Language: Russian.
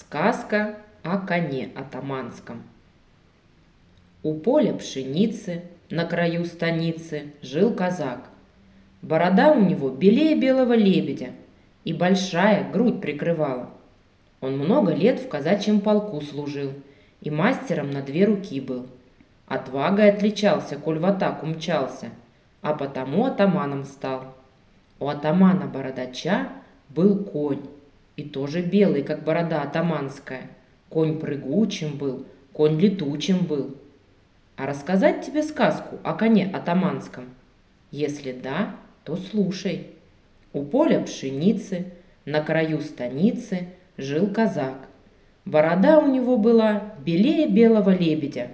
Сказка о коне атаманском. У поля пшеницы на краю станицы жил казак. Борода у него белее белого лебедя и большая грудь прикрывала. Он много лет в казачьем полку служил и мастером на две руки был. Отвагой отличался, коль в атаку мчался, а потому атаманом стал. У атамана бородача был конь, и тоже белый, как борода атаманская. Конь прыгучим был, конь летучим был. А рассказать тебе сказку о коне атаманском? Если да, то слушай. У поля пшеницы, на краю станицы, жил казак. Борода у него была белее белого лебедя,